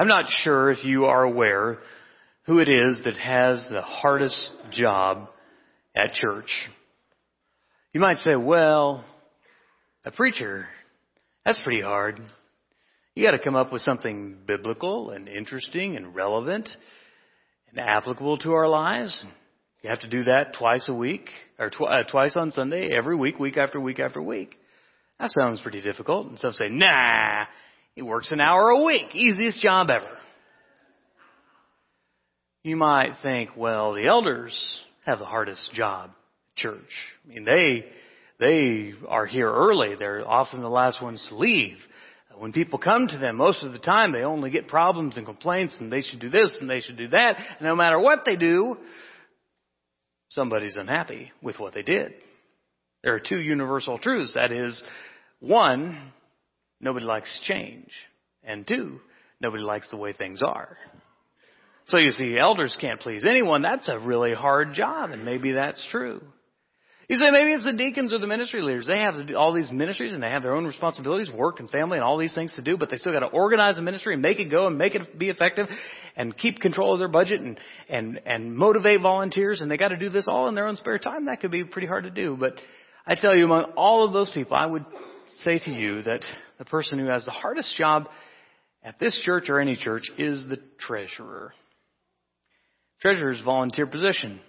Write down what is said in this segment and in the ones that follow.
I'm not sure if you are aware who it is that has the hardest job at church. You might say, well, a preacher, that's pretty hard. You gotta come up with something biblical and interesting and relevant and applicable to our lives. You have to do that twice a week, or tw- uh, twice on Sunday, every week, week after week after week. That sounds pretty difficult. And some say, nah, he works an hour a week. Easiest job ever. You might think, well, the elders have the hardest job church. I mean, they, they are here early. They're often the last ones to leave. When people come to them, most of the time they only get problems and complaints and they should do this and they should do that. And no matter what they do, somebody's unhappy with what they did. There are two universal truths. That is, one, nobody likes change. And two, nobody likes the way things are. So you see, elders can't please anyone. That's a really hard job, and maybe that's true. You say maybe it's the deacons or the ministry leaders. They have all these ministries and they have their own responsibilities, work and family and all these things to do, but they still got to organize a ministry and make it go and make it be effective and keep control of their budget and, and, and motivate volunteers and they got to do this all in their own spare time. That could be pretty hard to do, but I tell you among all of those people, I would say to you that the person who has the hardest job at this church or any church is the treasurer. Treasurer's volunteer position.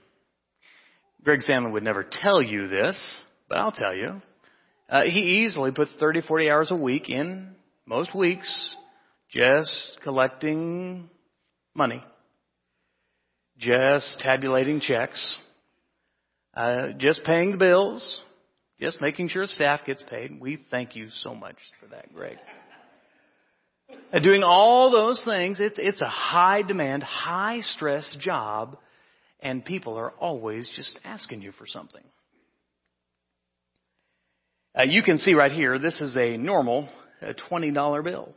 Greg Sandlin would never tell you this, but I'll tell you. Uh, he easily puts 30, 40 hours a week in most weeks just collecting money, just tabulating checks, uh, just paying the bills, just making sure staff gets paid. We thank you so much for that, Greg. Uh, doing all those things, it's, it's a high demand, high stress job and people are always just asking you for something. Uh, you can see right here, this is a normal a $20 bill.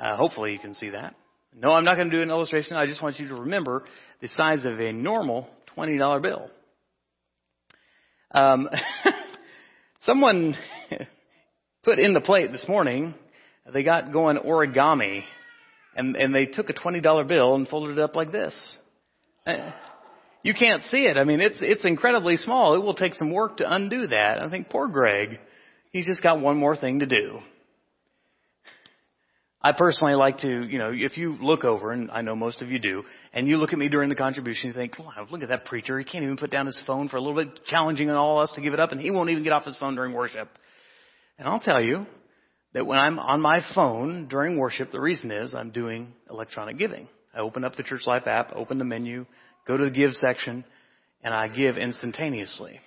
Uh, hopefully you can see that. No, I'm not going to do an illustration. I just want you to remember the size of a normal $20 bill. Um, someone put in the plate this morning, they got going origami, and, and they took a $20 bill and folded it up like this. Uh, you can't see it. I mean, it's, it's incredibly small. It will take some work to undo that. I think poor Greg, he's just got one more thing to do. I personally like to, you know, if you look over, and I know most of you do, and you look at me during the contribution, you think, wow, look at that preacher. He can't even put down his phone for a little bit, challenging all of us to give it up, and he won't even get off his phone during worship. And I'll tell you that when I'm on my phone during worship, the reason is I'm doing electronic giving. I open up the Church Life app, open the menu, go to the give section, and I give instantaneously.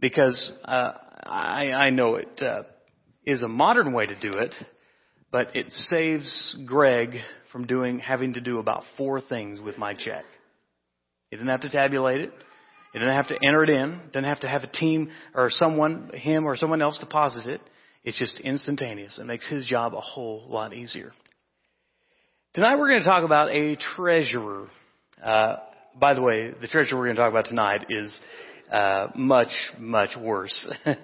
Because uh, I, I know it uh, is a modern way to do it, but it saves Greg from doing having to do about four things with my check. He didn't have to tabulate it. He didn't have to enter it in. Didn't have to have a team or someone, him or someone else deposit it. It's just instantaneous. It makes his job a whole lot easier. Tonight we're going to talk about a treasurer. Uh, by the way, the treasurer we're going to talk about tonight is uh, much, much worse. uh,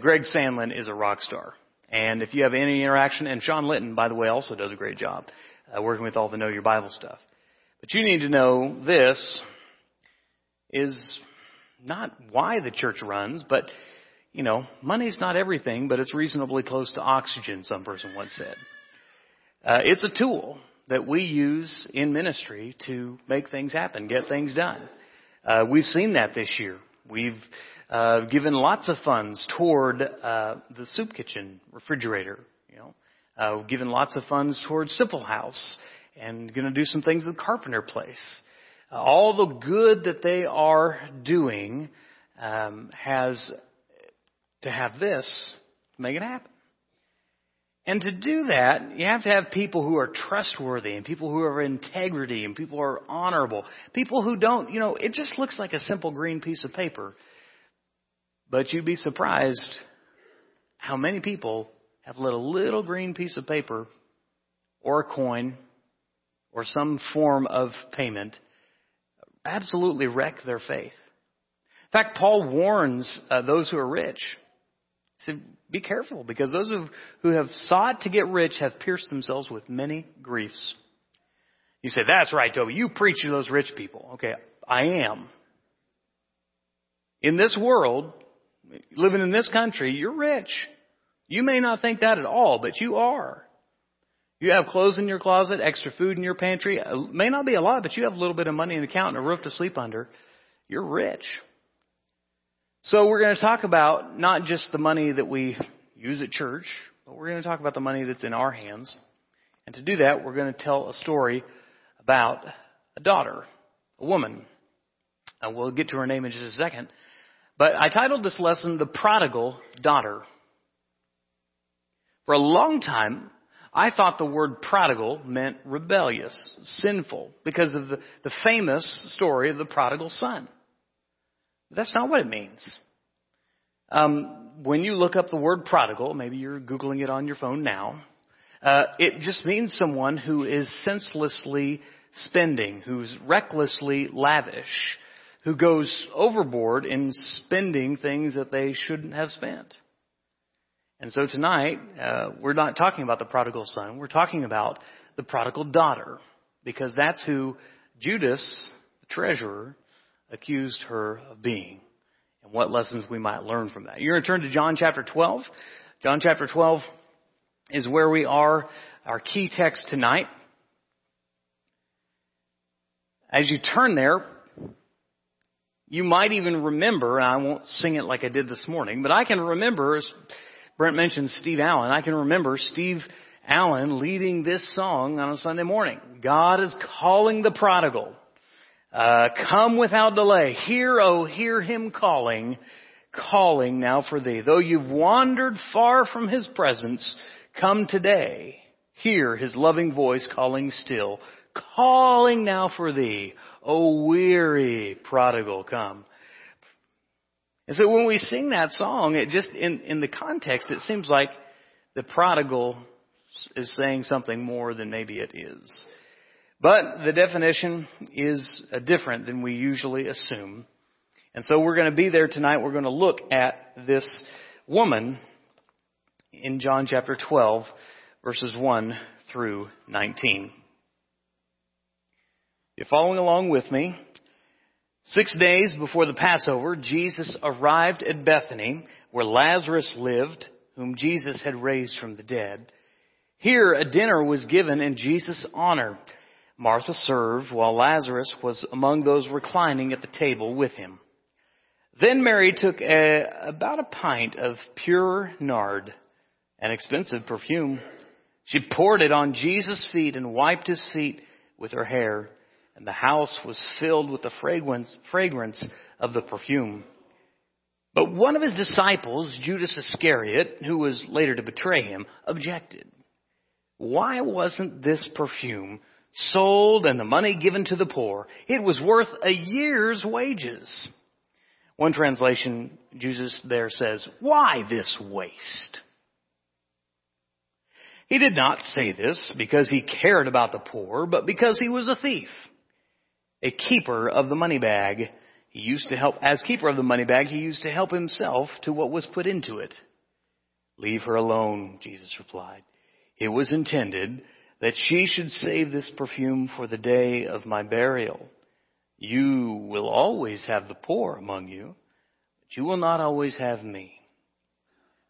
Greg Sandlin is a rock star. And if you have any interaction, and Sean Litton, by the way, also does a great job uh, working with all the Know Your Bible stuff. But you need to know this is not why the church runs, but, you know, money's not everything, but it's reasonably close to oxygen, some person once said. Uh, it's a tool that we use in ministry to make things happen, get things done. Uh, we've seen that this year. We've uh, given lots of funds toward uh, the soup kitchen refrigerator. You know, uh, given lots of funds toward Simple House, and going to do some things at Carpenter Place. Uh, all the good that they are doing um, has to have this to make it happen. And to do that, you have to have people who are trustworthy and people who are integrity and people who are honorable. People who don't, you know, it just looks like a simple green piece of paper. But you'd be surprised how many people have let a little green piece of paper or a coin or some form of payment absolutely wreck their faith. In fact, Paul warns uh, those who are rich He said, be careful because those who have sought to get rich have pierced themselves with many griefs. You say, that's right, Toby. You preach to those rich people. Okay, I am. In this world, living in this country, you're rich. You may not think that at all, but you are. You have clothes in your closet, extra food in your pantry. It uh, may not be a lot, but you have a little bit of money in the account and a roof to sleep under. You're rich. So we're going to talk about not just the money that we use at church, but we're going to talk about the money that's in our hands. And to do that, we're going to tell a story about a daughter, a woman. And we'll get to her name in just a second. But I titled this lesson, The Prodigal Daughter. For a long time, I thought the word prodigal meant rebellious, sinful, because of the, the famous story of the prodigal son. But that's not what it means. Um, when you look up the word prodigal, maybe you're Googling it on your phone now, uh, it just means someone who is senselessly spending, who's recklessly lavish, who goes overboard in spending things that they shouldn't have spent. And so tonight, uh, we're not talking about the prodigal son. We're talking about the prodigal daughter, because that's who Judas, the treasurer, accused her of being, and what lessons we might learn from that. You're going to turn to John chapter 12. John chapter 12 is where we are, our key text tonight. As you turn there, you might even remember, and I won't sing it like I did this morning, but I can remember as Brent mentioned Steve Allen. I can remember Steve Allen leading this song on a Sunday morning. God is calling the prodigal. Uh, come without delay. Hear, oh, hear him calling, calling now for thee. Though you've wandered far from his presence, come today. Hear his loving voice calling still, calling now for thee. O weary prodigal, come. And so when we sing that song, it just, in, in the context, it seems like the prodigal is saying something more than maybe it is. But the definition is uh, different than we usually assume. And so we're going to be there tonight. We're going to look at this woman in John chapter 12, verses 1 through 19. You're following along with me. Six days before the Passover, Jesus arrived at Bethany, where Lazarus lived, whom Jesus had raised from the dead. Here a dinner was given in Jesus' honor. Martha served, while Lazarus was among those reclining at the table with him. Then Mary took a, about a pint of pure nard, an expensive perfume. She poured it on Jesus' feet and wiped his feet with her hair and the house was filled with the fragrance, fragrance of the perfume. But one of his disciples, Judas Iscariot, who was later to betray him, objected. Why wasn't this perfume sold and the money given to the poor? It was worth a year's wages. One translation, Jesus there says, why this waste? He did not say this because he cared about the poor, but because he was a thief a keeper of the money bag. He used to help, as keeper of the money bag, he used to help himself to what was put into it. Leave her alone, Jesus replied. It was intended that she should save this perfume for the day of my burial. You will always have the poor among you, but you will not always have me.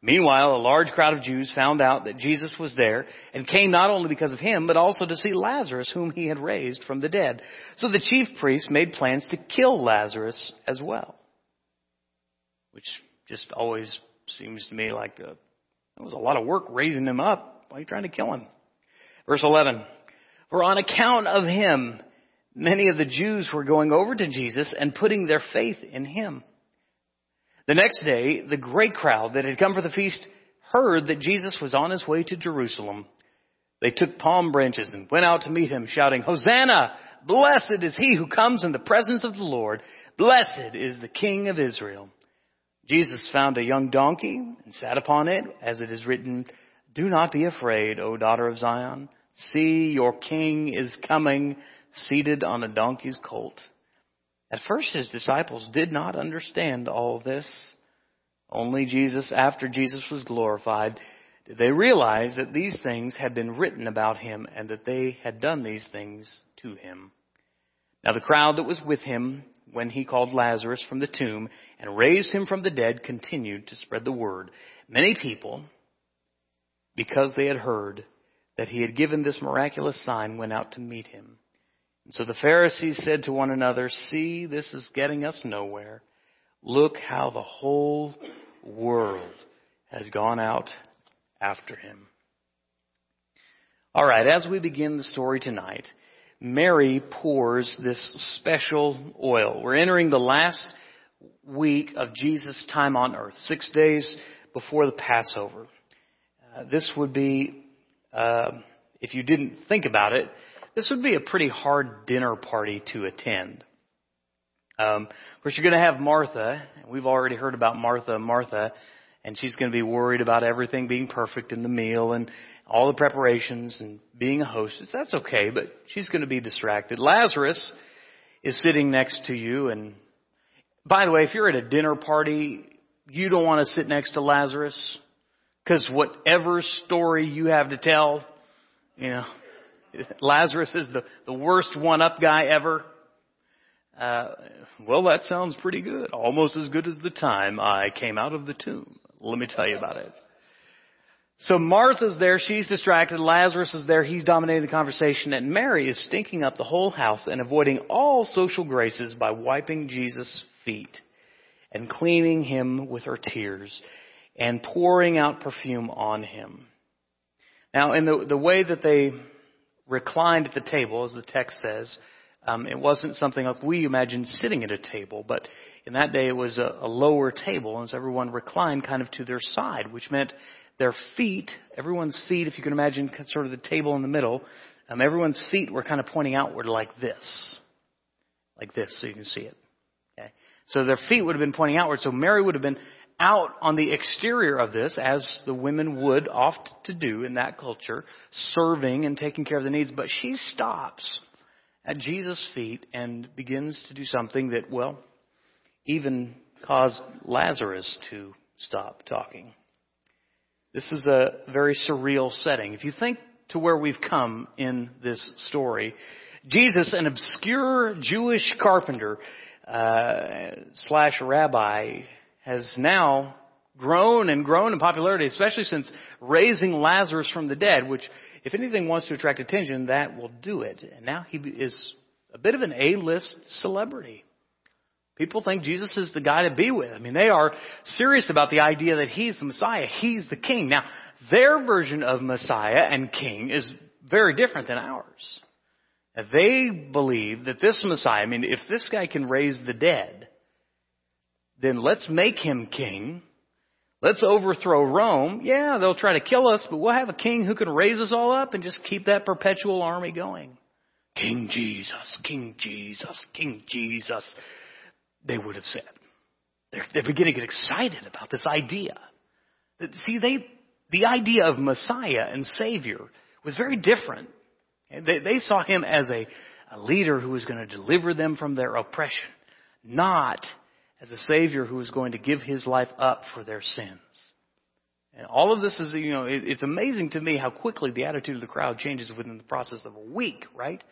Meanwhile, a large crowd of Jews found out that Jesus was there and came not only because of him, but also to see Lazarus, whom he had raised from the dead. So the chief priests made plans to kill Lazarus as well. Which just always seems to me like a, it was a lot of work raising him up. Why are you trying to kill him? Verse 11. For on account of him, many of the Jews were going over to Jesus and putting their faith in him. The next day, the great crowd that had come for the feast heard that Jesus was on his way to Jerusalem. They took palm branches and went out to meet him, shouting, Hosanna! Blessed is he who comes in the presence of the Lord. Blessed is the King of Israel. Jesus found a young donkey and sat upon it, as it is written, Do not be afraid, O daughter of Zion. See, your king is coming, seated on a donkey's colt. At first his disciples did not understand all this. Only Jesus, after Jesus was glorified, did they realize that these things had been written about him and that they had done these things to him. Now the crowd that was with him when he called Lazarus from the tomb and raised him from the dead continued to spread the word. Many people, because they had heard that he had given this miraculous sign, went out to meet him. And so the Pharisees said to one another, See, this is getting us nowhere. Look how the whole world has gone out after him. All right, as we begin the story tonight, Mary pours this special oil. We're entering the last week of Jesus' time on earth, six days before the Passover. Uh, this would be, uh, if you didn't think about it, this would be a pretty hard dinner party to attend. Um, of course, you're going to have Martha. We've already heard about Martha, Martha, and she's going to be worried about everything being perfect in the meal and all the preparations and being a hostess. That's okay, but she's going to be distracted. Lazarus is sitting next to you, and by the way, if you're at a dinner party, you don't want to sit next to Lazarus because whatever story you have to tell, you know, Lazarus is the, the worst one-up guy ever. Uh, well, that sounds pretty good. Almost as good as the time I came out of the tomb. Let me tell you about it. So Martha's there, she's distracted. Lazarus is there, he's dominating the conversation. And Mary is stinking up the whole house and avoiding all social graces by wiping Jesus' feet and cleaning him with her tears and pouring out perfume on him. Now, in the, the way that they reclined at the table, as the text says, um, it wasn't something like we imagine sitting at a table, but in that day it was a, a lower table, and so everyone reclined kind of to their side, which meant their feet, everyone's feet, if you can imagine sort of the table in the middle, um, everyone's feet were kind of pointing outward like this. Like this, so you can see it. Okay. So their feet would have been pointing outward, so Mary would have been out on the exterior of this, as the women would oft to do in that culture, serving and taking care of the needs, but she stops at Jesus' feet and begins to do something that, well, even caused Lazarus to stop talking. This is a very surreal setting. If you think to where we've come in this story, Jesus, an obscure Jewish carpenter uh, slash rabbi, has now grown and grown in popularity, especially since raising Lazarus from the dead, which if anything wants to attract attention, that will do it. And now he is a bit of an A-list celebrity. People think Jesus is the guy to be with. I mean, they are serious about the idea that he's the Messiah. He's the king. Now, their version of Messiah and king is very different than ours. They believe that this Messiah, I mean, if this guy can raise the dead, then let's make him king Let's overthrow Rome. Yeah, they'll try to kill us, but we'll have a king who can raise us all up and just keep that perpetual army going. King Jesus, King Jesus, King Jesus, they would have said. They're, they're beginning to get excited about this idea. See, they, the idea of Messiah and Savior was very different. They, they saw him as a, a leader who was going to deliver them from their oppression, not as a Savior who is going to give His life up for their sins. And all of this is, you know, it, it's amazing to me how quickly the attitude of the crowd changes within the process of a week, right?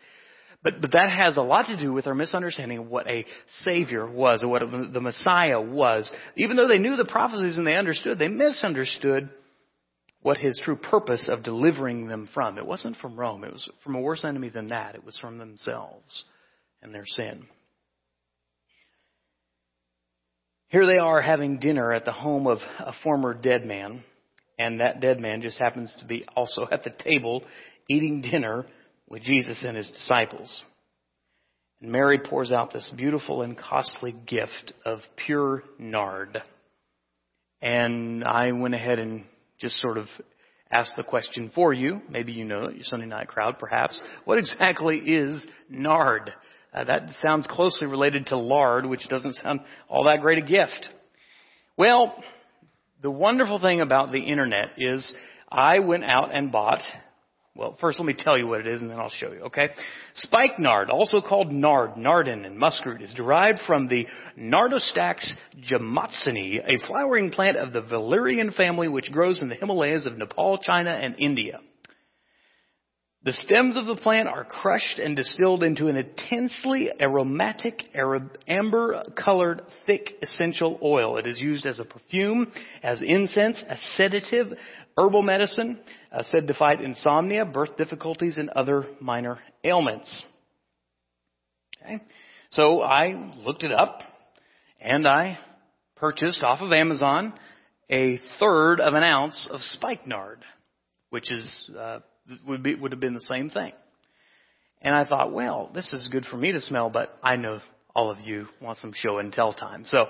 But, but that has a lot to do with our misunderstanding of what a Savior was, or what the Messiah was. Even though they knew the prophecies and they understood, they misunderstood what his true purpose of delivering them from. It wasn't from Rome. It was from a worse enemy than that. It was from themselves and their sin. Here they are having dinner at the home of a former dead man, and that dead man just happens to be also at the table eating dinner with Jesus and his disciples. And Mary pours out this beautiful and costly gift of pure nard. And I went ahead and just sort of asked the question for you. Maybe you know it, your Sunday night crowd perhaps. What exactly is nard? Uh, that sounds closely related to lard, which doesn't sound all that great a gift. Well, the wonderful thing about the internet is I went out and bought Well, first let me tell you what it is and then I'll show you, okay? Spikenard, also called nard, nardin, and muskroot, is derived from the Nardostachys jamatsoni, a flowering plant of the valerian family which grows in the Himalayas of Nepal, China, and India. The stems of the plant are crushed and distilled into an intensely aromatic, amber colored, thick essential oil. It is used as a perfume, as incense, a sedative, herbal medicine, uh, said to fight insomnia, birth difficulties, and other minor ailments. Okay. So I looked it up and I purchased off of Amazon a third of an ounce of spikenard, which is uh, would be would have been the same thing. And I thought, well, this is good for me to smell, but I know all of you want some show and tell time. So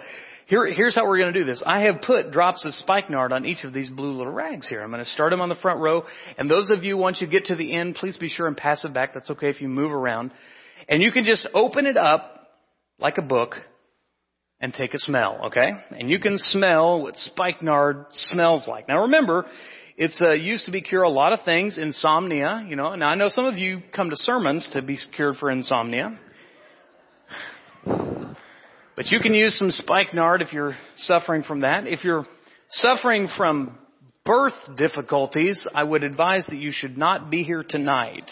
here, here's how we're going to do this. I have put drops of spikenard on each of these blue little rags here. I'm going to start them on the front row. And those of you, once you get to the end, please be sure and pass it back. That's okay if you move around. And you can just open it up like a book and take a smell, okay? And you can smell what spikenard smells like. Now remember, it's uh, used to be cure a lot of things, insomnia, you know. Now I know some of you come to sermons to be cured for insomnia. But you can use some spikenard if you're suffering from that. If you're suffering from birth difficulties, I would advise that you should not be here tonight.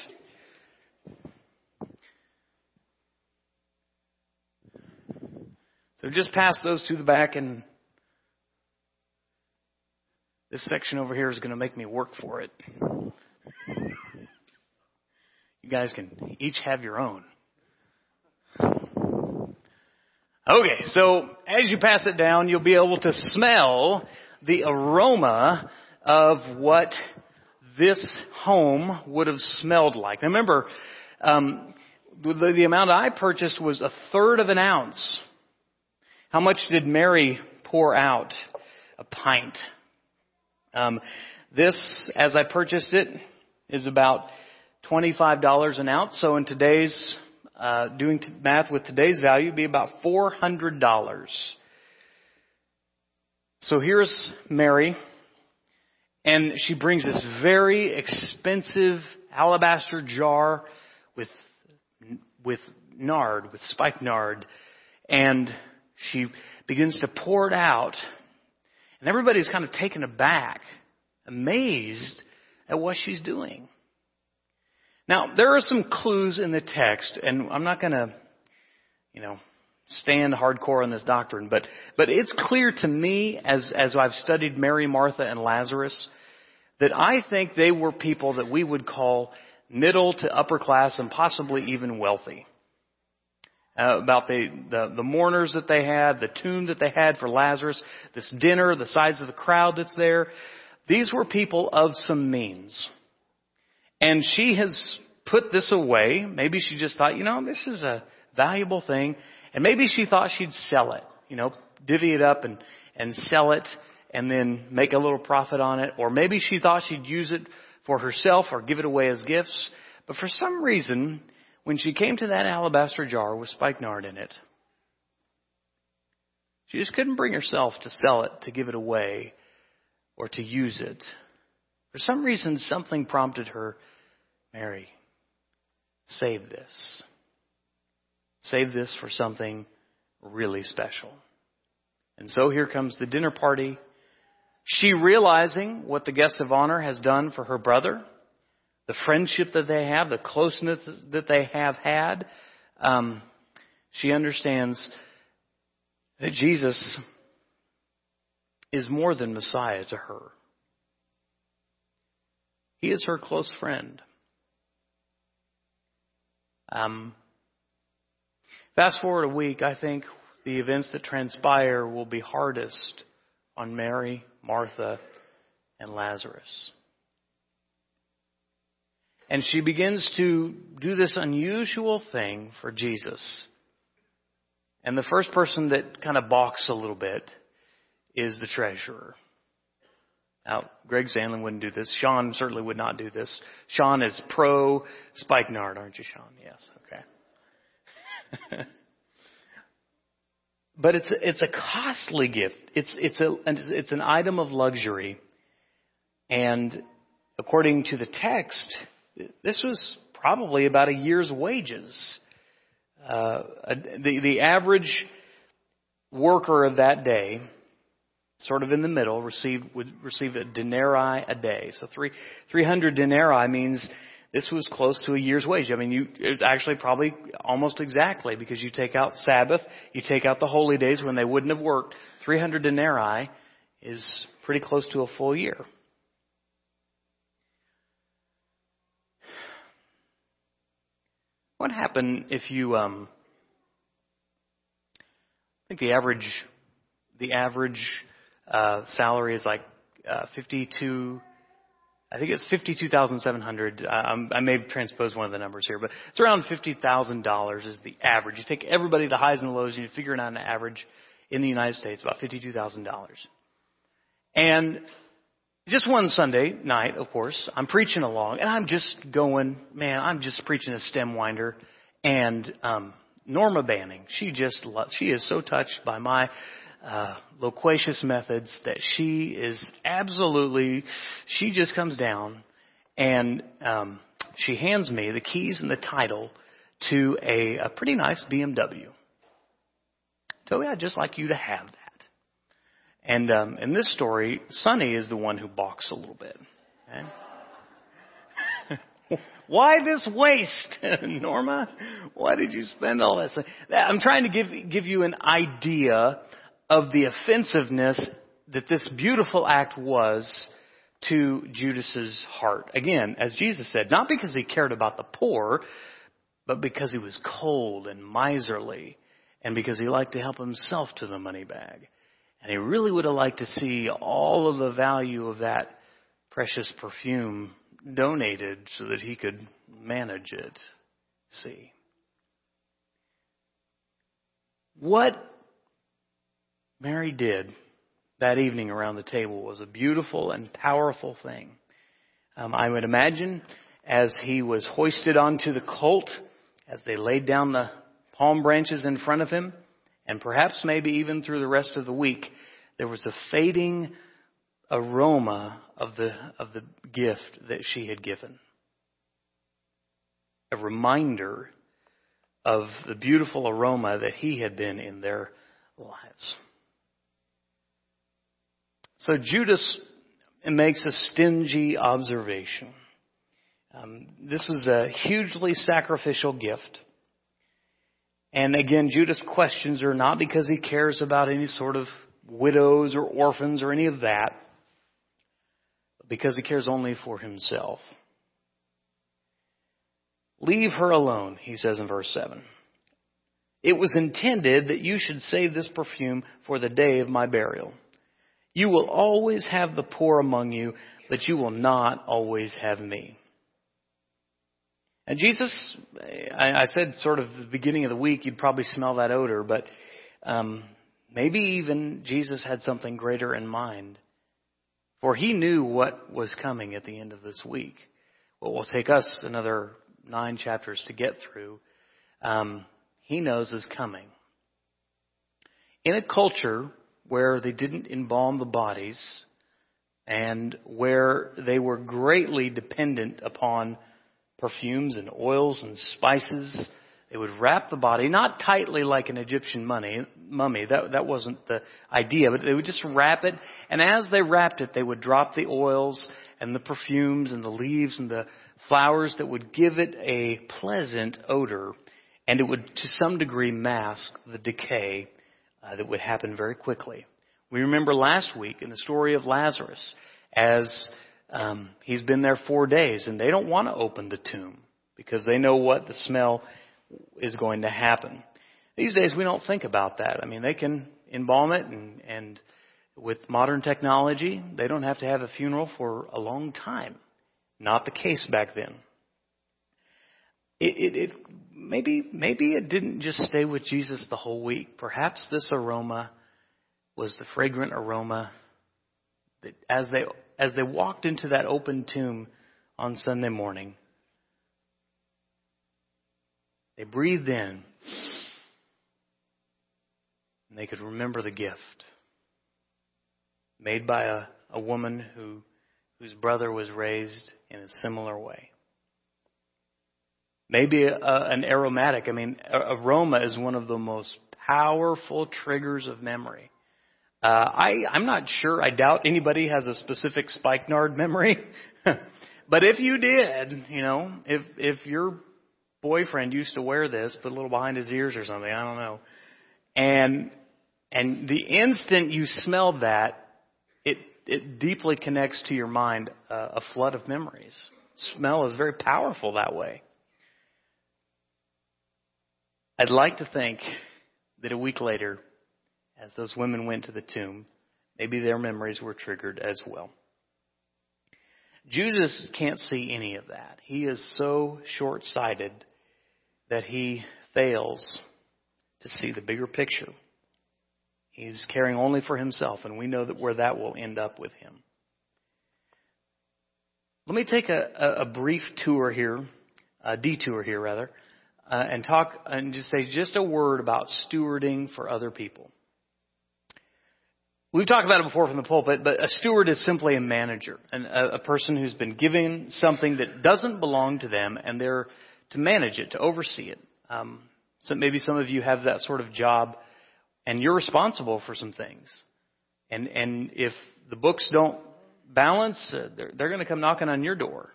So just pass those to the back and this section over here is going to make me work for it. You guys can each have your own. Okay, so as you pass it down, you'll be able to smell the aroma of what this home would have smelled like. Now remember, um, the, the amount I purchased was a third of an ounce. How much did Mary pour out? A pint. Um, this, as I purchased it, is about $25 an ounce. So in today's, uh, doing t- math with today's value, would be about $400. So here's Mary, and she brings this very expensive alabaster jar with, with nard, with spikenard, and she begins to pour it out and everybody's kind of taken aback, amazed at what she's doing. Now, there are some clues in the text, and I'm not going to, you know, stand hardcore on this doctrine, but, but it's clear to me as, as I've studied Mary, Martha, and Lazarus, that I think they were people that we would call middle to upper class and possibly even wealthy uh, about the, the, the mourners that they had, the tomb that they had for Lazarus, this dinner, the size of the crowd that's there. These were people of some means. And she has put this away. Maybe she just thought, you know, this is a valuable thing. And maybe she thought she'd sell it, you know, divvy it up and, and sell it and then make a little profit on it. Or maybe she thought she'd use it for herself or give it away as gifts. But for some reason, when she came to that alabaster jar with spikenard in it, she just couldn't bring herself to sell it, to give it away, or to use it. For some reason, something prompted her, Mary, save this. Save this for something really special. And so here comes the dinner party. She realizing what the guest of honor has done for her brother, the friendship that they have, the closeness that they have had, um, she understands that Jesus is more than Messiah to her. He is her close friend. Um, fast forward a week, I think the events that transpire will be hardest on Mary, Martha, and Lazarus. And she begins to do this unusual thing for Jesus. And the first person that kind of balks a little bit is the treasurer. Now, Greg Sandlin wouldn't do this. Sean certainly would not do this. Sean is pro spikenard, aren't you, Sean? Yes, okay. but it's it's a costly gift. It's it's a it's an item of luxury, and according to the text, this was probably about a year's wages. Uh, the, the average worker of that day, sort of in the middle, received, would receive a denarii a day. So three, 300 denarii means this was close to a year's wage. I mean, you, it's actually probably almost exactly because you take out Sabbath, you take out the holy days when they wouldn't have worked. 300 denarii is pretty close to a full year. What happened if you, um, I think the average, the average uh, salary is like uh, 52 I think it's fifty-two thousand seven hundred. I may have transposed one of the numbers here, but it's around fifty thousand dollars is the average. You take everybody, the highs and the lows, and you figure it out an average in the United States, about fifty-two thousand dollars. And just one Sunday night, of course, I'm preaching along, and I'm just going, man, I'm just preaching a stem winder, and um, Norma Banning, she just, lo- she is so touched by my uh, loquacious methods that she is absolutely, she just comes down and um, she hands me the keys and the title to a, a pretty nice BMW. Toby, I'd just like you to have that. And um, in this story, Sonny is the one who balks a little bit. Okay? Why this waste, Norma? Why did you spend all this? I'm trying to give give you an idea of the offensiveness that this beautiful act was to Judas's heart. Again, as Jesus said, not because he cared about the poor, but because he was cold and miserly and because he liked to help himself to the money bag. And he really would have liked to see all of the value of that precious perfume donated so that he could manage it. See. What Mary did that evening around the table was a beautiful and powerful thing. Um, I would imagine as he was hoisted onto the colt, as they laid down the palm branches in front of him, and perhaps maybe even through the rest of the week, there was a fading aroma of the, of the gift that she had given. A reminder of the beautiful aroma that he had been in their lives. So Judas makes a stingy observation. Um, this is a hugely sacrificial gift. And again, Judas' questions are not because he cares about any sort of widows or orphans or any of that, but because he cares only for himself. Leave her alone, he says in verse 7. It was intended that you should save this perfume for the day of my burial. You will always have the poor among you, but you will not always have me. And Jesus, I, I said sort of the beginning of the week, you'd probably smell that odor, but um, maybe even Jesus had something greater in mind. For he knew what was coming at the end of this week. What will take us another nine chapters to get through, um, he knows is coming. In a culture where they didn't embalm the bodies and where they were greatly dependent upon perfumes and oils and spices. They would wrap the body, not tightly like an Egyptian mummy. That, that wasn't the idea, but they would just wrap it. And as they wrapped it, they would drop the oils and the perfumes and the leaves and the flowers that would give it a pleasant odor. And it would, to some degree, mask the decay uh, that would happen very quickly. We remember last week in the story of Lazarus as um, he's been there four days and they don't want to open the tomb because they know what the smell is going to happen. These days we don't think about that. I mean, they can embalm it and, and with modern technology, they don't have to have a funeral for a long time. Not the case back then. It, it, it, maybe maybe it didn't just stay with Jesus the whole week. Perhaps this aroma was the fragrant aroma that as they as they walked into that open tomb on Sunday morning, they breathed in and they could remember the gift made by a, a woman who whose brother was raised in a similar way. Maybe a, an aromatic. I mean, aroma is one of the most powerful triggers of memory. Uh, I, I'm not sure. I doubt anybody has a specific spikenard memory. but if you did, you know, if if your boyfriend used to wear this, put a little behind his ears or something, I don't know, and and the instant you smelled that, it it deeply connects to your mind uh, a flood of memories. Smell is very powerful that way. I'd like to think that a week later as those women went to the tomb, maybe their memories were triggered as well. Judas can't see any of that. He is so short sighted that he fails to see the bigger picture. He's caring only for himself, and we know that where that will end up with him. Let me take a, a brief tour here, a detour here rather, uh, and talk and just say just a word about stewarding for other people. We've talked about it before from the pulpit, but a steward is simply a manager, and a, a person who's been given something that doesn't belong to them, and they're to manage it, to oversee it. Um, so maybe some of you have that sort of job, and you're responsible for some things. And and if the books don't balance, uh, they're, they're going to come knocking on your door.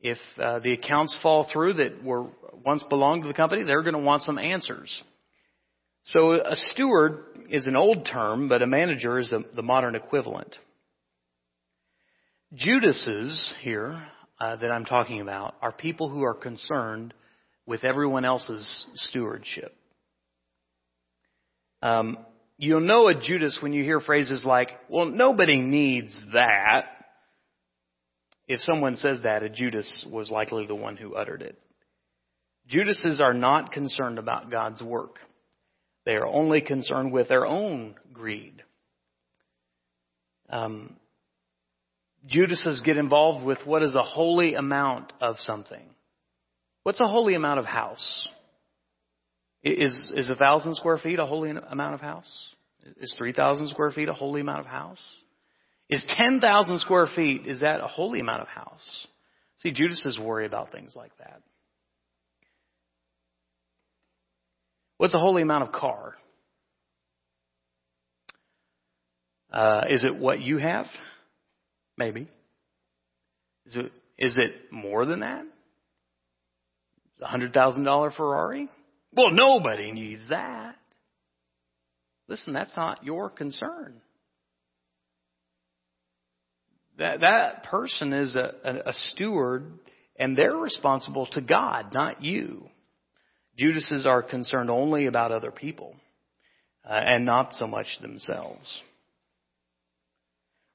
If uh, the accounts fall through that were once belonged to the company, they're going to want some answers. So a steward is an old term, but a manager is a, the modern equivalent. Judases here uh, that I'm talking about are people who are concerned with everyone else's stewardship. Um, you'll know a Judas when you hear phrases like, well, nobody needs that. If someone says that, a Judas was likely the one who uttered it. Judases are not concerned about God's work. They are only concerned with their own greed. Um, Judases get involved with what is a holy amount of something. What's a holy amount of house? Is is a thousand square feet a holy amount of house? Is three thousand square feet a holy amount of house? Is ten thousand square feet is that a holy amount of house? See, Judases worry about things like that. What's a holy amount of car? Uh, is it what you have? Maybe. Is it, is it more than that? A hundred thousand dollar Ferrari? Well, nobody needs that. Listen, that's not your concern. That that person is a, a, a steward, and they're responsible to God, not you. Judases are concerned only about other people uh, and not so much themselves.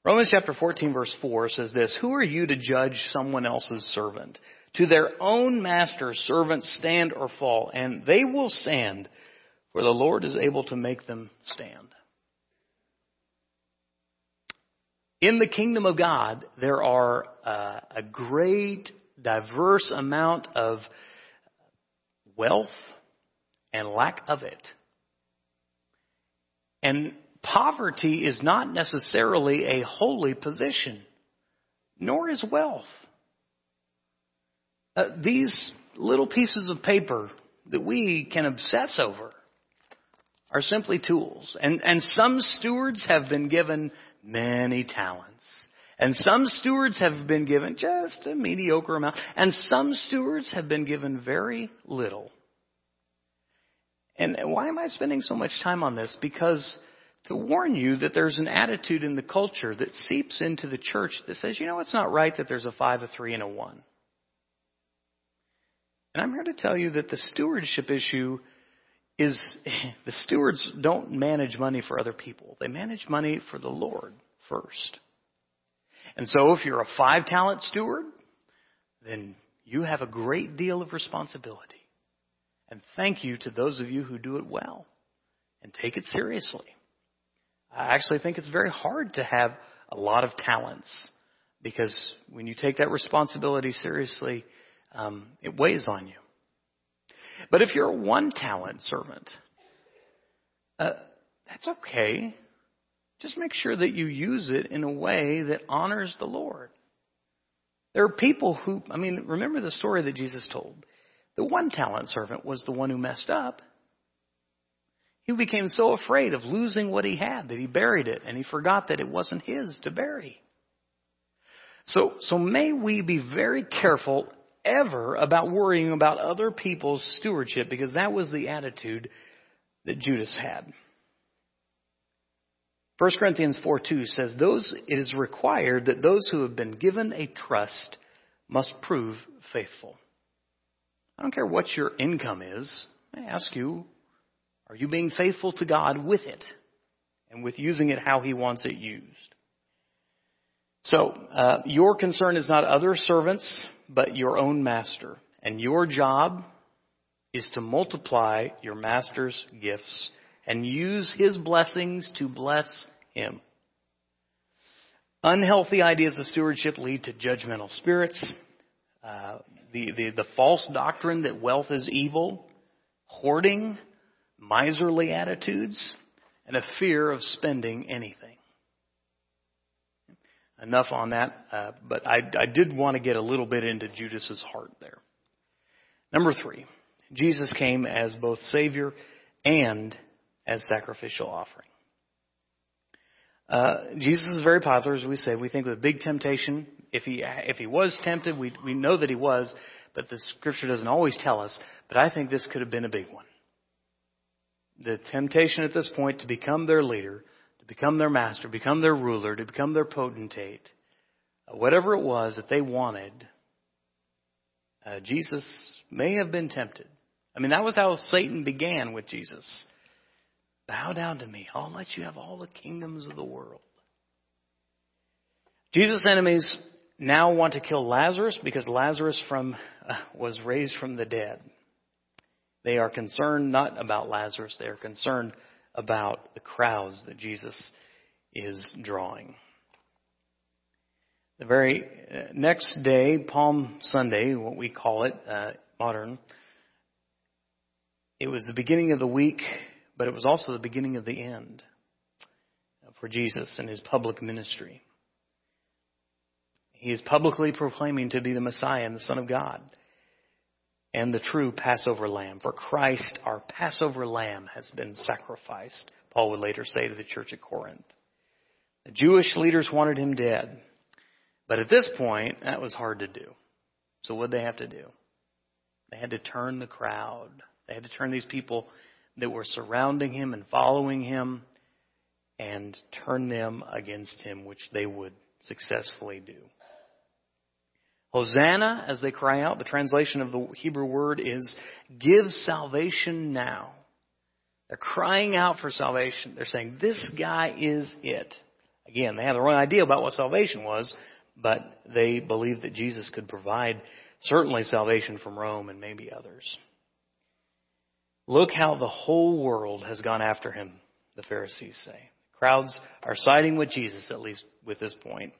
Romans chapter 14 verse 4 says this, Who are you to judge someone else's servant? To their own master servants stand or fall, and they will stand, for the Lord is able to make them stand. In the kingdom of God, there are uh, a great, diverse amount of wealth and lack of it. And poverty is not necessarily a holy position, nor is wealth. Uh, these little pieces of paper that we can obsess over are simply tools. And, and some stewards have been given many talents. And some stewards have been given just a mediocre amount. And some stewards have been given very little. And why am I spending so much time on this? Because to warn you that there's an attitude in the culture that seeps into the church that says, you know, it's not right that there's a five, a three, and a one. And I'm here to tell you that the stewardship issue is the stewards don't manage money for other people. They manage money for the Lord first. And so if you're a five talent steward, then you have a great deal of responsibility. And thank you to those of you who do it well and take it seriously. I actually think it's very hard to have a lot of talents because when you take that responsibility seriously, um, it weighs on you. But if you're a one talent servant, uh, that's okay. Just make sure that you use it in a way that honors the Lord. There are people who, I mean, remember the story that Jesus told. The one talent servant was the one who messed up. He became so afraid of losing what he had that he buried it and he forgot that it wasn't his to bury. So, so may we be very careful ever about worrying about other people's stewardship because that was the attitude that Judas had. 1 Corinthians 4 2 says, those, it is required that those who have been given a trust must prove faithful. I don't care what your income is. I ask you, are you being faithful to God with it and with using it how He wants it used? So, uh, your concern is not other servants, but your own master. And your job is to multiply your master's gifts and use his blessings to bless him. Unhealthy ideas of stewardship lead to judgmental spirits, uh, the, the, the false doctrine that wealth is evil, hoarding, miserly attitudes, and a fear of spending anything. Enough on that, uh, but I, I did want to get a little bit into Judas's heart there. Number three, Jesus came as both Savior and as sacrificial offering. Uh, Jesus is very popular, as we said. We think of the big temptation. If he if he was tempted, we we know that he was, but the Scripture doesn't always tell us. But I think this could have been a big one. The temptation at this point to become their leader, to become their master, become their ruler, to become their potentate, uh, whatever it was that they wanted, uh, Jesus may have been tempted. I mean, that was how Satan began with Jesus. Bow down to me. I'll let you have all the kingdoms of the world. Jesus' enemies now want to kill Lazarus because Lazarus from, uh, was raised from the dead. They are concerned not about Lazarus, they are concerned about the crowds that Jesus is drawing. The very uh, next day, Palm Sunday, what we call it, uh, modern, it was the beginning of the week but it was also the beginning of the end for Jesus and his public ministry. He is publicly proclaiming to be the Messiah and the Son of God and the true Passover lamb. For Christ, our Passover lamb, has been sacrificed, Paul would later say to the church at Corinth. The Jewish leaders wanted him dead. But at this point, that was hard to do. So what did they have to do? They had to turn the crowd. They had to turn these people that were surrounding him and following him and turn them against him, which they would successfully do. Hosanna, as they cry out, the translation of the Hebrew word is give salvation now. They're crying out for salvation. They're saying, this guy is it. Again, they have the wrong idea about what salvation was, but they believed that Jesus could provide certainly salvation from Rome and maybe others. Look how the whole world has gone after him, the Pharisees say. Crowds are siding with Jesus, at least with this point.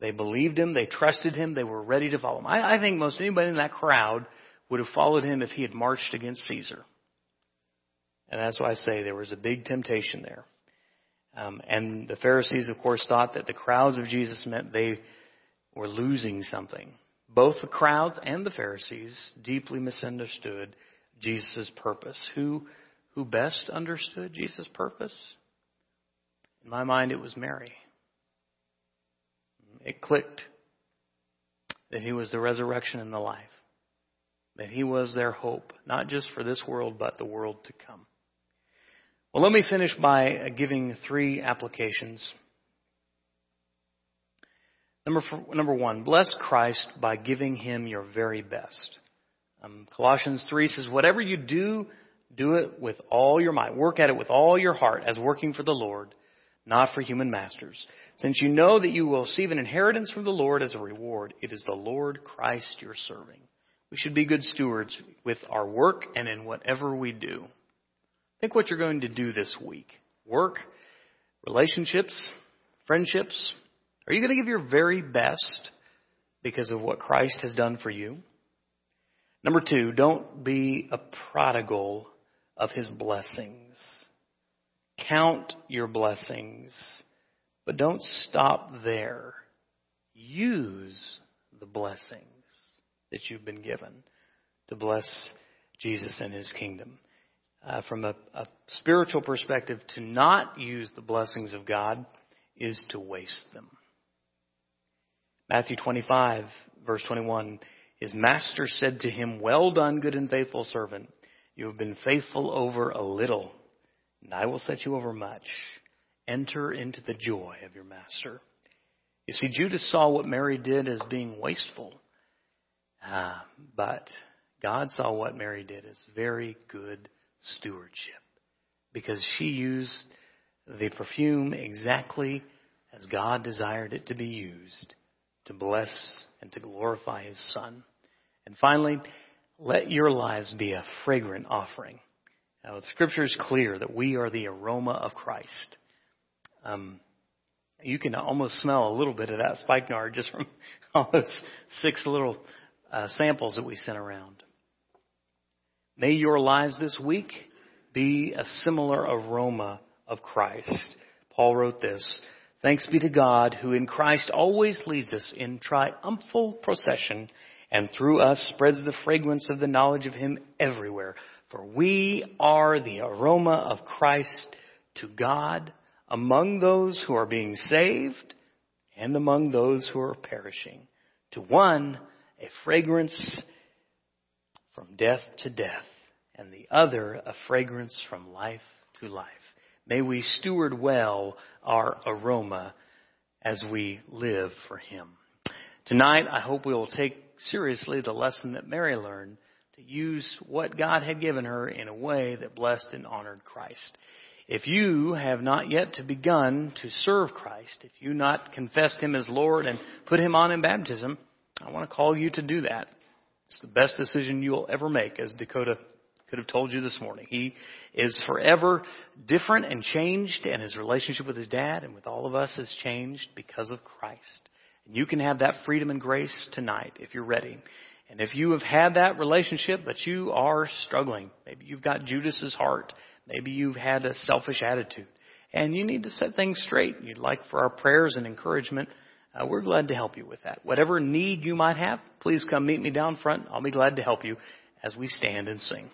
They believed him, they trusted him, they were ready to follow him. I, I think most anybody in that crowd would have followed him if he had marched against Caesar. And that's why I say there was a big temptation there. Um, and the Pharisees, of course, thought that the crowds of Jesus meant they were losing something. Both the crowds and the Pharisees deeply misunderstood Jesus' purpose. Who, who best understood Jesus' purpose? In my mind, it was Mary. It clicked that he was the resurrection and the life, that he was their hope, not just for this world, but the world to come. Well, let me finish by uh, giving three applications. Number, number one, bless Christ by giving him your very best. Um, Colossians 3 says, Whatever you do, do it with all your might. Work at it with all your heart as working for the Lord, not for human masters. Since you know that you will receive an inheritance from the Lord as a reward, it is the Lord Christ you're serving. We should be good stewards with our work and in whatever we do. Think what you're going to do this week. Work, relationships, friendships. Are you going to give your very best because of what Christ has done for you? Number two, don't be a prodigal of his blessings. Count your blessings, but don't stop there. Use the blessings that you've been given. to bless Jesus and his kingdom. Uh, from a, a spiritual perspective, to not use the blessings of God is to waste them. Matthew 25, verse 21, his master said to him, Well done, good and faithful servant. You have been faithful over a little, and I will set you over much. Enter into the joy of your master. You see, Judas saw what Mary did as being wasteful, uh, but God saw what Mary did as very good stewardship because she used the perfume exactly as God desired it to be used to bless and to glorify His Son. And finally, let your lives be a fragrant offering. Now, the Scripture is clear that we are the aroma of Christ. Um, you can almost smell a little bit of that spikenard just from all those six little uh, samples that we sent around. May your lives this week be a similar aroma of Christ. Paul wrote this Thanks be to God who in Christ always leads us in triumphal procession and through us spreads the fragrance of the knowledge of Him everywhere. For we are the aroma of Christ to God among those who are being saved and among those who are perishing. To one, a fragrance from death to death, and the other, a fragrance from life to life. May we steward well our aroma as we live for Him. Tonight, I hope we will take seriously the lesson that Mary learned to use what God had given her in a way that blessed and honored Christ. If you have not yet to begun to serve Christ, if you not confessed Him as Lord and put Him on in baptism, I want to call you to do that. It's the best decision you will ever make, as Dakota could have told you this morning. He is forever different and changed, and his relationship with his dad and with all of us has changed because of Christ. And you can have that freedom and grace tonight if you're ready. And if you have had that relationship, but you are struggling, maybe you've got Judas's heart, maybe you've had a selfish attitude, and you need to set things straight. You'd like for our prayers and encouragement. Uh, we're glad to help you with that. Whatever need you might have, please come meet me down front. I'll be glad to help you as we stand and sing.